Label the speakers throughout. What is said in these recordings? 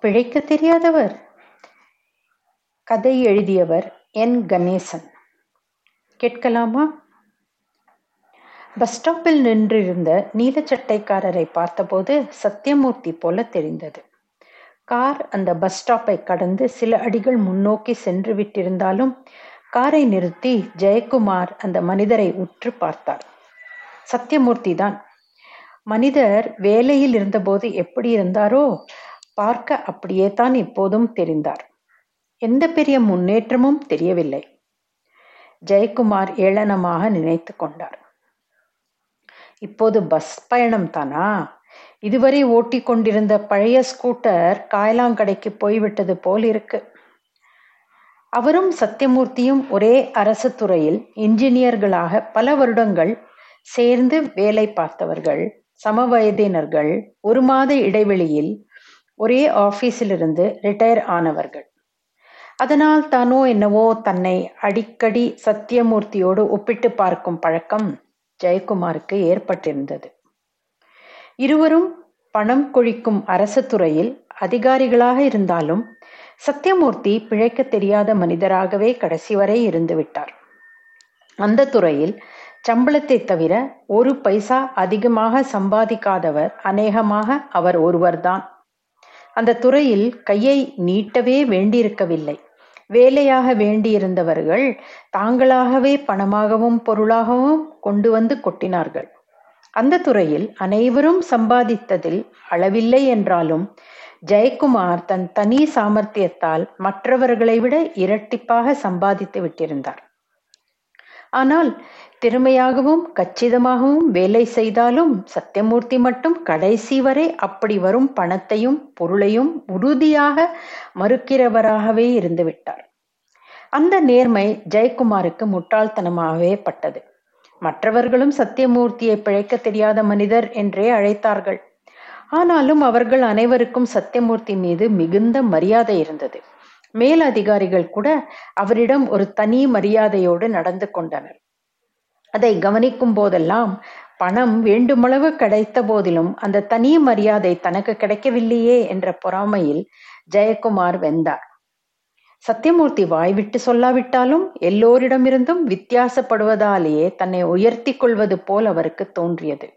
Speaker 1: பிழைக்க தெரியாதவர். கதை எழுதியவர் என் கணேசன். கேட்கலாமா? பஸ் ஸ்டாப்பில் நின்றிருந்த நீலச்சட்டைக்காரரை பார்த்தபோது சத்தியமூர்த்தி போல தெரிந்தது. கார் அந்த பஸ் ஸ்டாப்பை கடந்து சில அடிகள் முன்னோக்கி சென்று விட்டிருந்தாலும் காரை நிறுத்தி ஜெயக்குமார் அந்த மனிதரை உற்று பார்த்தார். சத்தியமூர்த்தி தான் மனிதர் வேலையில் இருந்தபோது எப்படி இருந்தாரோ பார்க்க அப்படியே தான் இப்போதும் தெரிந்தார். எந்த பெரிய முன்னேற்றமும் தெரியவில்லை. ஜெயக்குமார் ஏளனமாக நினைத்து கொண்டார். இப்போது பஸ் பயணம் தானா? இதுவரை ஓட்டி கொண்டிருந்த பழைய ஸ்கூட்டர் காயலாங்கடைக்கு போய்விட்டது போல் இருக்கு. அவரும் சத்தியமூர்த்தியும் ஒரே அரசு துறையில் இன்ஜினியர்களாக பல வருடங்கள் சேர்ந்து வேலை பார்த்தவர்கள் சமவயதினர்கள் ஒரு மாத இடைவெளியில் ஒரே ஆபீஸிலிருந்து ரிட்டையர் ஆனவர்கள். அதனால் தானோ என்னவோ தன்னை அடிக்கடி சத்தியமூர்த்தியோடு ஒப்பிட்டு பார்க்கும் பழக்கம் ஜெயக்குமாருக்கு ஏற்பட்டிருந்தது. இருவரும் பணம் கொழிக்கும் அரசு துறையில் அதிகாரிகளாக இருந்தாலும் சத்தியமூர்த்தி பிழைக்க தெரியாத மனிதராகவே கடைசி வரை இருந்துவிட்டார். அந்த துறையில் சம்பளத்தை தவிர ஒரு பைசா அதிகமாக சம்பாதிக்காதவர் அநேகமாக அவர் ஒருவர்தான். அந்த துறையில் கையை நீட்டவே வேண்டியிருக்கவில்லை. வேலையாக வேண்டியிருந்தவர்கள் தாங்களாகவே பணமாகவும் பொருளாகவும் கொண்டு வந்து கொட்டினார்கள். அந்த துறையில் அனைவரும் சம்பாதித்ததில் அளவில்லை என்றாலும் ஜெயக்குமார் தன் தனி சாமர்த்தியத்தால் மற்றவர்களை விட இரட்டிப்பாக சம்பாதித்து விட்டிருந்தார். ஆனால் திறமையாகவும் கச்சிதமாகவும் வேலை செய்தாலும் சத்தியமூர்த்தி மட்டும் கடைசி வரை அப்படி வரும் பணத்தையும் பொருளையும் உறுதியாக மறுக்கிறவராகவே இருந்துவிட்டார் அந்த நேர்மை ஜெயக்குமாருக்கு முட்டாள்தனமாகவே பட்டது. மற்றவர்களும் சத்தியமூர்த்தியை பிழைக்க தெரியாத மனிதர் என்றே அழைத்தார்கள். ஆனாலும் அவர்கள் அனைவருக்கும் சத்தியமூர்த்தி மீது மிகுந்த மரியாதை இருந்தது. மேல் அதிகாரிகள் கூட அவரிடம் ஒரு தனி மரியாதையோடு நடந்து கொண்டனர். அதை கவனிக்கும் போதெல்லாம் பணம் வேண்டுமளவு கிடைத்த போதிலும் அந்த தனி மரியாதை தனக்கு கிடைக்கவில்லையே என்ற பொறாமையில் ஜெயக்குமார் வெந்தார். சத்தியமூர்த்தி வாய்விட்டு சொல்லாவிட்டாலும் எல்லோரிடமிருந்தும் வித்தியாசப்படுவதாலேயே தன்னை உயர்த்தி கொள்வது போல் அவருக்கு தோன்றியது.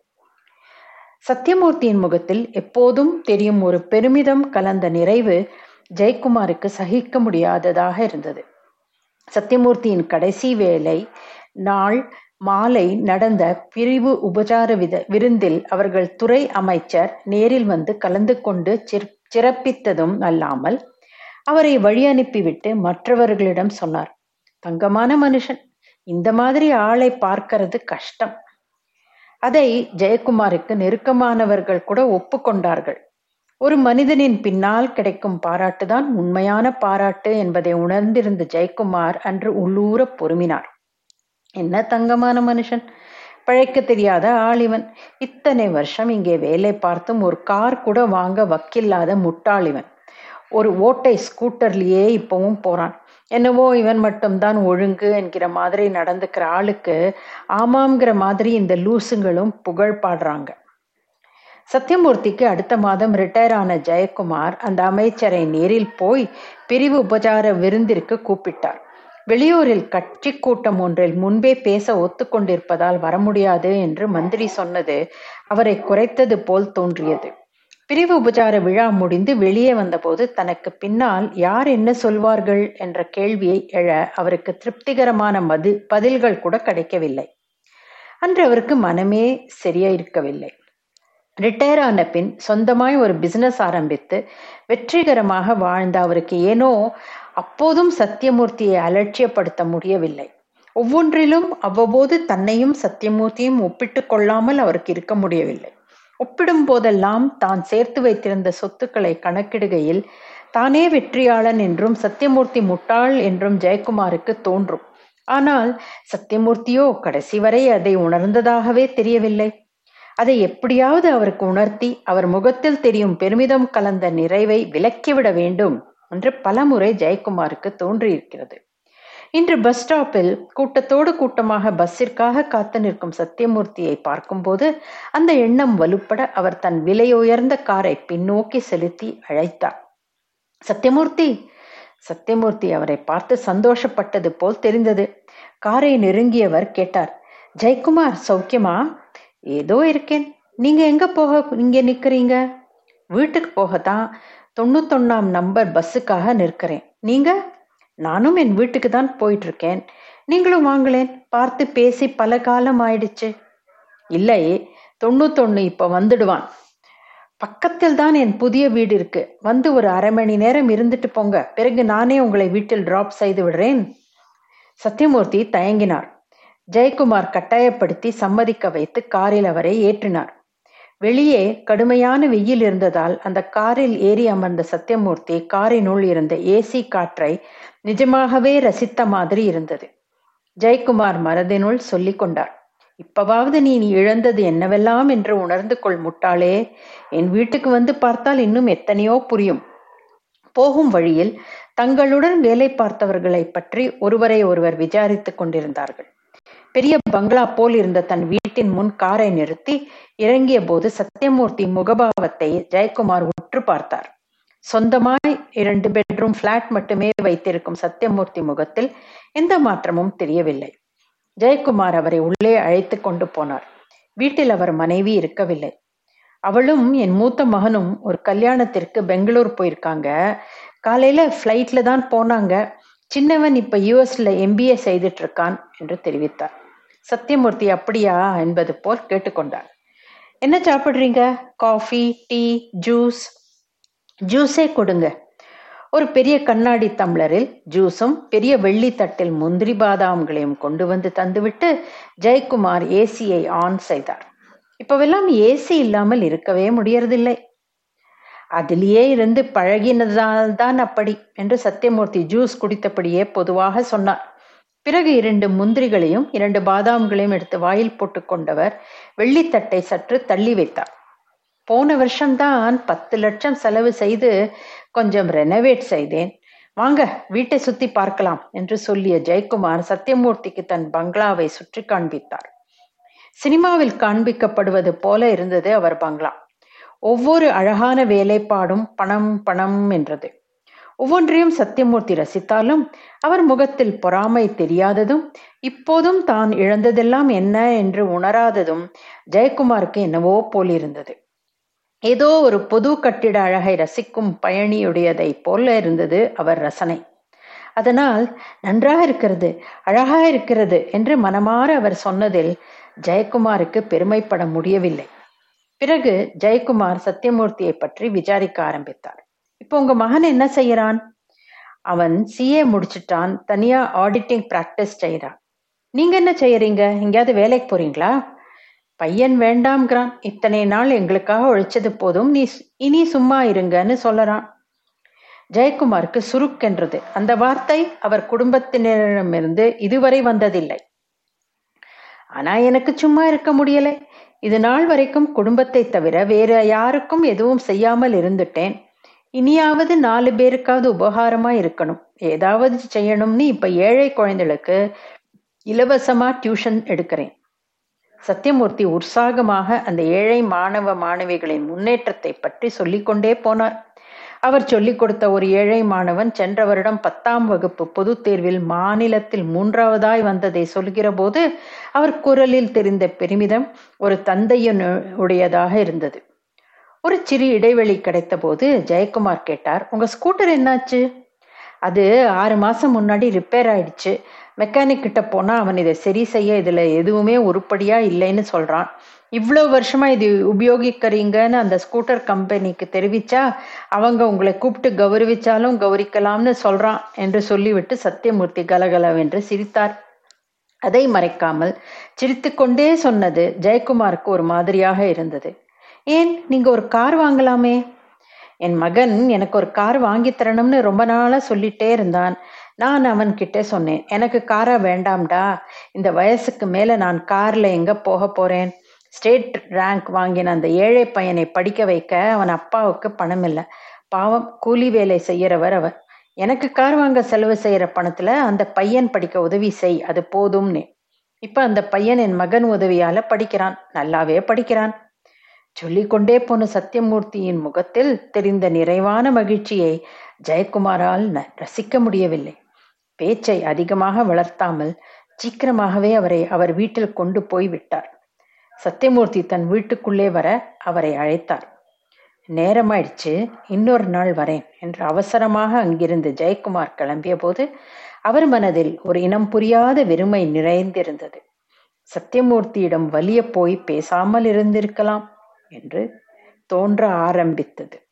Speaker 1: சத்தியமூர்த்தியின் முகத்தில் எப்போதும் தெரியும் ஒரு பெருமிதம் கலந்த நிறைவு ஜெயக்குமாருக்கு சகிக்க முடியாததாக இருந்தது. சத்தியமூர்த்தியின் கடைசி வேலை நாள் மாலை நடந்த பிரிவு உபசார வித விருந்தில் அவர்கள் துறை அமைச்சர் நேரில் வந்து கலந்து கொண்டு சிறப்பித்ததும் அல்லாமல் அவரை வழி அனுப்பிவிட்டு மற்றவர்களிடம் சொன்னார். தங்கமான மனுஷன். இந்த மாதிரி ஆளை பார்க்கிறது கஷ்டம். அதை ஜெயக்குமாருக்கு நெருக்கமானவர்கள் கூட ஒப்புக்கொண்டார்கள் ஒரு மனிதனின் பின்னால் கிடைக்கும் பாராட்டுதான் உண்மையான பாராட்டு என்பதை உணர்ந்திருந்த ஜெயக்குமார் அன்று உள்ளூர பொறுமினார். என்ன தங்கமான மனுஷன்? பழைக்க தெரியாத ஆளிவன். இத்தனை வருஷம் இங்கே வேலை பார்த்தும் ஒரு கார் கூட வாங்க வக்கில்லாத முட்டாளிவன். ஒரு ஓட்டை ஸ்கூட்டர்லேயே இப்பவும் போறான். என்னவோ இவன் மட்டும்தான் ஒழுங்கு என்கிற மாதிரி நடந்துக்கிற ஆளுக்கு ஆமாங்கிற மாதிரி இந்த லூசுங்களும் புகழ் பாடுறாங்க. சத்தியமூர்த்திக்கு அடுத்த மாதம் ரிட்டையர் ஆன ஜெயக்குமார் அந்த அமைச்சரை நேரில் போய் பிரிவு உபச்சார விருந்திற்கு கூப்பிட்டார். வெளியூரில் கட்சி கூட்டம் ஒன்றில் முன்பே பேச ஒத்துக்கொண்டிருப்பதால் வர முடியாது என்று மந்திரி சொன்னது அவரை குறைத்தது போல் தோன்றியது. பிரிவு உபச்சார விழா முடிந்து வெளியே வந்தபோது தனக்கு பின்னால் யார் என்ன சொல்வார்கள் என்ற கேள்வியை எழ அவருக்கு திருப்திகரமான மது பதில்கள் கூட கிடைக்கவில்லை. அன்று அவருக்கு மனமே சரியா இருக்கவில்லை. ரிட்டையர் ஆன பின் சொந்தமாய் ஒரு பிசினஸ் ஆரம்பித்து வெற்றிகரமாக வாழ்ந்த அவருக்கு ஏனோ அப்போதும் சத்தியமூர்த்தியை அலட்சியப்படுத்த முடியவில்லை. ஒவ்வொன்றிலும் அவ்வப்போது தன்னையும் சத்தியமூர்த்தியும் ஒப்பிட்டு கொள்ளாமல் அவருக்கு இருக்க முடியவில்லை. ஒப்பிடும் போதெல்லாம் தான் சேர்த்து வைத்திருந்த சொத்துக்களை கணக்கிடுகையில் தானே வெற்றியாளன் என்றும் சத்தியமூர்த்தி முட்டாள் என்றும் ஜெயக்குமாருக்கு தோன்றும். ஆனால் சத்தியமூர்த்தியோ கடைசி வரை அதை உணர்ந்ததாகவே தெரியவில்லை. அதை எப்படியாவது அவருக்கு உணர்த்தி அவர் முகத்தில் தெரியும் பெருமிதம் கலந்த நிறைவை விலக்கிவிட வேண்டும். என்று பலமுறை ஜெயக்குமாருக்கு தோன்றியிருக்கிறது. இன்று பஸ் ஸ்டாப்பில் கூட்டத்தோடு கூட்டமாக பஸ்ஸிற்காக காத்து நிற்கும் சத்தியமூர்த்தியை பார்க்கும்போது அந்த எண்ணம் வலுப்பட அவர் தன் விலை உயர்ந்த காரை பின்னோக்கி செலுத்தி அழைத்தார். சத்தியமூர்த்தி சத்தியமூர்த்தி அவரை பார்த்து சந்தோஷப்பட்டது போல் தெரிந்தது. காரை நெருங்கியவர் கேட்டார் ஜெயக்குமார் சௌக்கியமா? ஏதோ இருக்கேன். நீங்க எங்க போக இங்க நிக்கிறீங்க? வீட்டுக்கு போகத்தான். தொண்ணூத்தொன்னாம் நம்பர் பஸ்ஸுக்காக நிற்கிறேன். நீங்க? நானும் என் வீட்டுக்கு தான் போயிட்டு இருக்கேன் நீங்களும் வாங்களேன். பார்த்து பேசி பல காலம் ஆயிடுச்சு. இல்லை தொண்ணூத்தொன்னு இப்ப வந்துடுவான். பக்கத்தில் தான் என் புதிய வீடு இருக்கு. வந்து ஒரு அரை மணி நேரம் இருந்துட்டு போங்க. பிறகு நானே உங்களை வீட்டில் டிராப் செய்து விடுறேன். சத்யமூர்த்தி தயங்கினார். ஜெயக்குமார் கட்டாயப்படுத்தி சம்மதிக்க வைத்து காரில் அவரை ஏற்றினார். வெளியே கடுமையான வெயில் இருந்ததால் அந்த காரில் ஏறி அமர்ந்த சத்தியமூர்த்தி காரினுள் இருந்த ஏசி காற்றை நிஜமாகவே ரசித்த மாதிரி இருந்தது. ஜெயக்குமார் மறதினுள் சொல்லிக் கொண்டார் இப்பவாவது நீ இழந்தது என்னவெல்லாம் என்று உணர்ந்து கொள் முட்டாளே. என் வீட்டுக்கு வந்து பார்த்தால் இன்னும் எத்தனையோ புரியும். போகும் வழியில் தங்களுடன் வேலை பார்த்தவர்களை பற்றி ஒருவரை ஒருவர் விசாரித்துக் கொண்டிருந்தார்கள். பெரிய பங்களா போல் இருந்த தன் வீட்டின் முன் காரை நிறுத்தி இறங்கிய போது சத்தியமூர்த்தி முகபாவத்தை ஜெயக்குமார் உற்று பார்த்தார். சொந்தமாய் இரண்டு பெட்ரூம் பிளாட் மட்டுமே வைத்திருக்கும் சத்தியமூர்த்தி முகத்தில் எந்த மாற்றமும் தெரியவில்லை ஜெயக்குமார் அவரை உள்ளே அழைத்து கொண்டு போனார். வீட்டில் அவர் மனைவி இருக்கவில்லை. அவளும் என் மூத்த மகனும் ஒரு கல்யாணத்திற்கு பெங்களூர் போயிருக்காங்க. காலையில ஃப்ளைட்ல தான் போனாங்க. சின்னவன் இப்ப யூஎஸ்ல எம்பிஏ செய்துட்டு இருக்கான் என்று தெரிவித்தார். சத்தியமூர்த்தி அப்படியா? என்பது போல் கேட்டுக்கொண்டார். என்ன சாப்பிடுறீங்க? Coffee tea juice. ஜூஸே கொடுங்க. ஒரு பெரிய கண்ணாடி தம்ளரில் ஜூஸும் பெரிய வெள்ளி தட்டில் முந்திரி பாதாம்களையும் கொண்டு வந்து தந்துவிட்டு ஜெயக்குமார் ஏசியை ஆன் செய்தார். இப்பவெல்லாம் ஏசி இல்லாமல் இருக்கவே முடியறதில்லை. அதிலேயே இருந்து பழகினதால்தான் அப்படி என்று சத்தியமூர்த்தி ஜூஸ் குடித்தபடியே பொதுவாக சொன்னார். பிறகு இரண்டு முந்திரிகளையும் இரண்டு பாதாம்களையும் எடுத்து வாயில் போட்டுக்கொண்டவர் வெள்ளித்தட்டை சற்று தள்ளி வைத்தார். போன வருஷம்தான் பத்து லட்சம் செலவு செய்து கொஞ்சம் ரெனவேட் செய்தேன். வாங்க வீட்டை சுத்தி பார்க்கலாம் என்று சொல்லிய ஜெயக்குமார் சத்தியமூர்த்திக்கு தன் பங்களாவை சுற்றி காண்பித்தார். சினிமாவில் காண்பிக்கப்படுவது போல இருந்தது அவர் பங்களா. ஒவ்வொரு அழகான வேலைப்பாடும் பணம் பணம் என்றது. ஒவ்வொன்றையும் சத்தியமூர்த்தி ரசித்தாலும் அவர் முகத்தில் பொறாமை தெரியாததும் இப்போதும் தான் இழந்ததெல்லாம் என்ன என்று உணராததும் ஜெயக்குமாருக்கு என்னவோ போலிருந்தது. ஏதோ ஒரு பொது கட்டிட அழகை ரசிக்கும் பயணியுடையதை போல இருந்தது அவர் ரசனை. அதனால் நன்றாக இருக்கிறது அழகாக இருக்கிறது என்று மனமாற அவர் சொன்னதில் ஜெயக்குமாருக்கு பெருமைப்பட முடியவில்லை. பிறகு ஜெயக்குமார் சத்தியமூர்த்தியை பற்றி விசாரிக்க ஆரம்பித்தார். இப்போ உங்க மகன் என்ன செய்யறான்? அவன் சிஏ முடிச்சுட்டான். தனியா ஆடிட்டிங் பிராக்டிஸ் செய்யறான். நீங்க என்ன செய்யறீங்க? எங்கேயாவது வேலைக்கு போறீங்களா? பையன் வேண்டாம்ங்கிறான். இத்தனை நாள் எங்களுக்காக உழைச்சது போதும். நீ இனி சும்மா இருங்கன்னு சொல்லறான் ஜெயக்குமாருக்கு சுருக்கென்றது. அந்த வார்த்தை அவர் குடும்பத்தினரிடமிருந்து இதுவரை வந்ததில்லை. ஆனா எனக்கு சும்மா இருக்க முடியலை. இது நாள் வரைக்கும் குடும்பத்தை தவிர வேற யாருக்கும் எதுவும் செய்யாமல் இருந்துட்டேன். இனியாவது நாலு பேருக்காவது உபகாரமா இருக்கணும். ஏதாவது செய்யணும்னு இப்ப ஏழை குழந்தைகளுக்கு இலவசமா டியூஷன் எடுக்கிறேன். சத்தியமூர்த்தி உற்சாகமாக அந்த ஏழை மாணவ மாணவிகளின் முன்னேற்றத்தை பற்றி சொல்லிக்கொண்டே போனார். அவர் சொல்லிக் கொடுத்த ஒரு ஏழை மாணவன் சென்ற வருடம் பத்தாம் வகுப்பு பொதுத் தேர்வில் மாநிலத்தில் மூன்றாவதாய் வந்ததை சொல்கிற போது அவர் குரலில் தெரிந்த பெருமிதம் ஒரு தந்தையின் உடையதாக இருந்தது. ஒரு சிறு இடைவெளி கிடைத்த போது ஜெயக்குமார் கேட்டார் உங்க ஸ்கூட்டர் என்னாச்சு? அது ஆறு மாசம் முன்னாடி ரிப்பேர் ஆயிடுச்சு. மெக்கானிக் கிட்ட போனா அவன் இதை சரி செய்ய இதுல எதுவுமே உருப்படியா இல்லைன்னு சொல்றான். இவ்வளவு வருஷமா இது உபயோகிக்கிறீங்கன்னு அந்த ஸ்கூட்டர் கம்பெனிக்கு தெரிவிச்சா அவங்க உங்களை கூப்பிட்டு கௌரவிச்சாலும் கௌரிக்கலாம்னு சொல்றான் என்று சொல்லிவிட்டு சத்தியமூர்த்தி கலகலவென்று சிரித்தார். அதை மறைக்காமல் சிரித்துக்கொண்டே சொன்னது ஜெயக்குமாருக்கு ஒரு மாதிரியாக இருந்தது. ஏன்? நீங்க ஒரு கார் வாங்கலாமே. என் மகன் எனக்கு ஒரு கார் வாங்கி தரணும்னு ரொம்ப நாளா சொல்லிட்டே இருந்தான். நான் அவன்கிட்ட சொன்னேன் எனக்கு காரா வேண்டாம்டா. இந்த வயசுக்கு மேல நான் கார்ல எங்க போக போறேன்? ஸ்டேட் ரேங்க் வாங்கின அந்த ஏழை பையனை படிக்க வைக்க அவன் அப்பாவுக்கு பணம் இல்லை. பாவம் கூலி வேலை செய்யறவர் அவர். எனக்கு கார் வாங்க செலவு செய்யற பணத்துல அந்த பையன் படிக்க உதவி செய் அது போதும்னு. இப்ப அந்த பையன் என் மகன் உதவியால படிக்கிறான். நல்லாவே படிக்கிறான். சொல்லிக்கொண்டே போன சத்தியமூர்த்தியின் முகத்தில் தெரிந்த நிறைவான மகிழ்ச்சியை ஜெயக்குமாரால் ரசிக்க முடியவில்லை. பேச்சை அதிகமாக வளர்த்தாமல் சீக்கிரமாகவே அவரை அவர் வீட்டில் கொண்டு போய் விட்டார். சத்தியமூர்த்தி தன் வீட்டுக்குள்ளே வர அவரை அழைத்தார். நேரமாயிடுச்சு இன்னொரு நாள் வரேன் என்று அவசரமாக அங்கிருந்து ஜெயக்குமார் கிளம்பிய போது அவர் மனதில் ஒரு இனம் புரியாத வெறுமை நிறைந்திருந்தது. சத்தியமூர்த்தியிடம் வலிய போய் பேசாமல் இருந்திருக்கலாம். என்று தோன்ற ஆரம்பித்தது.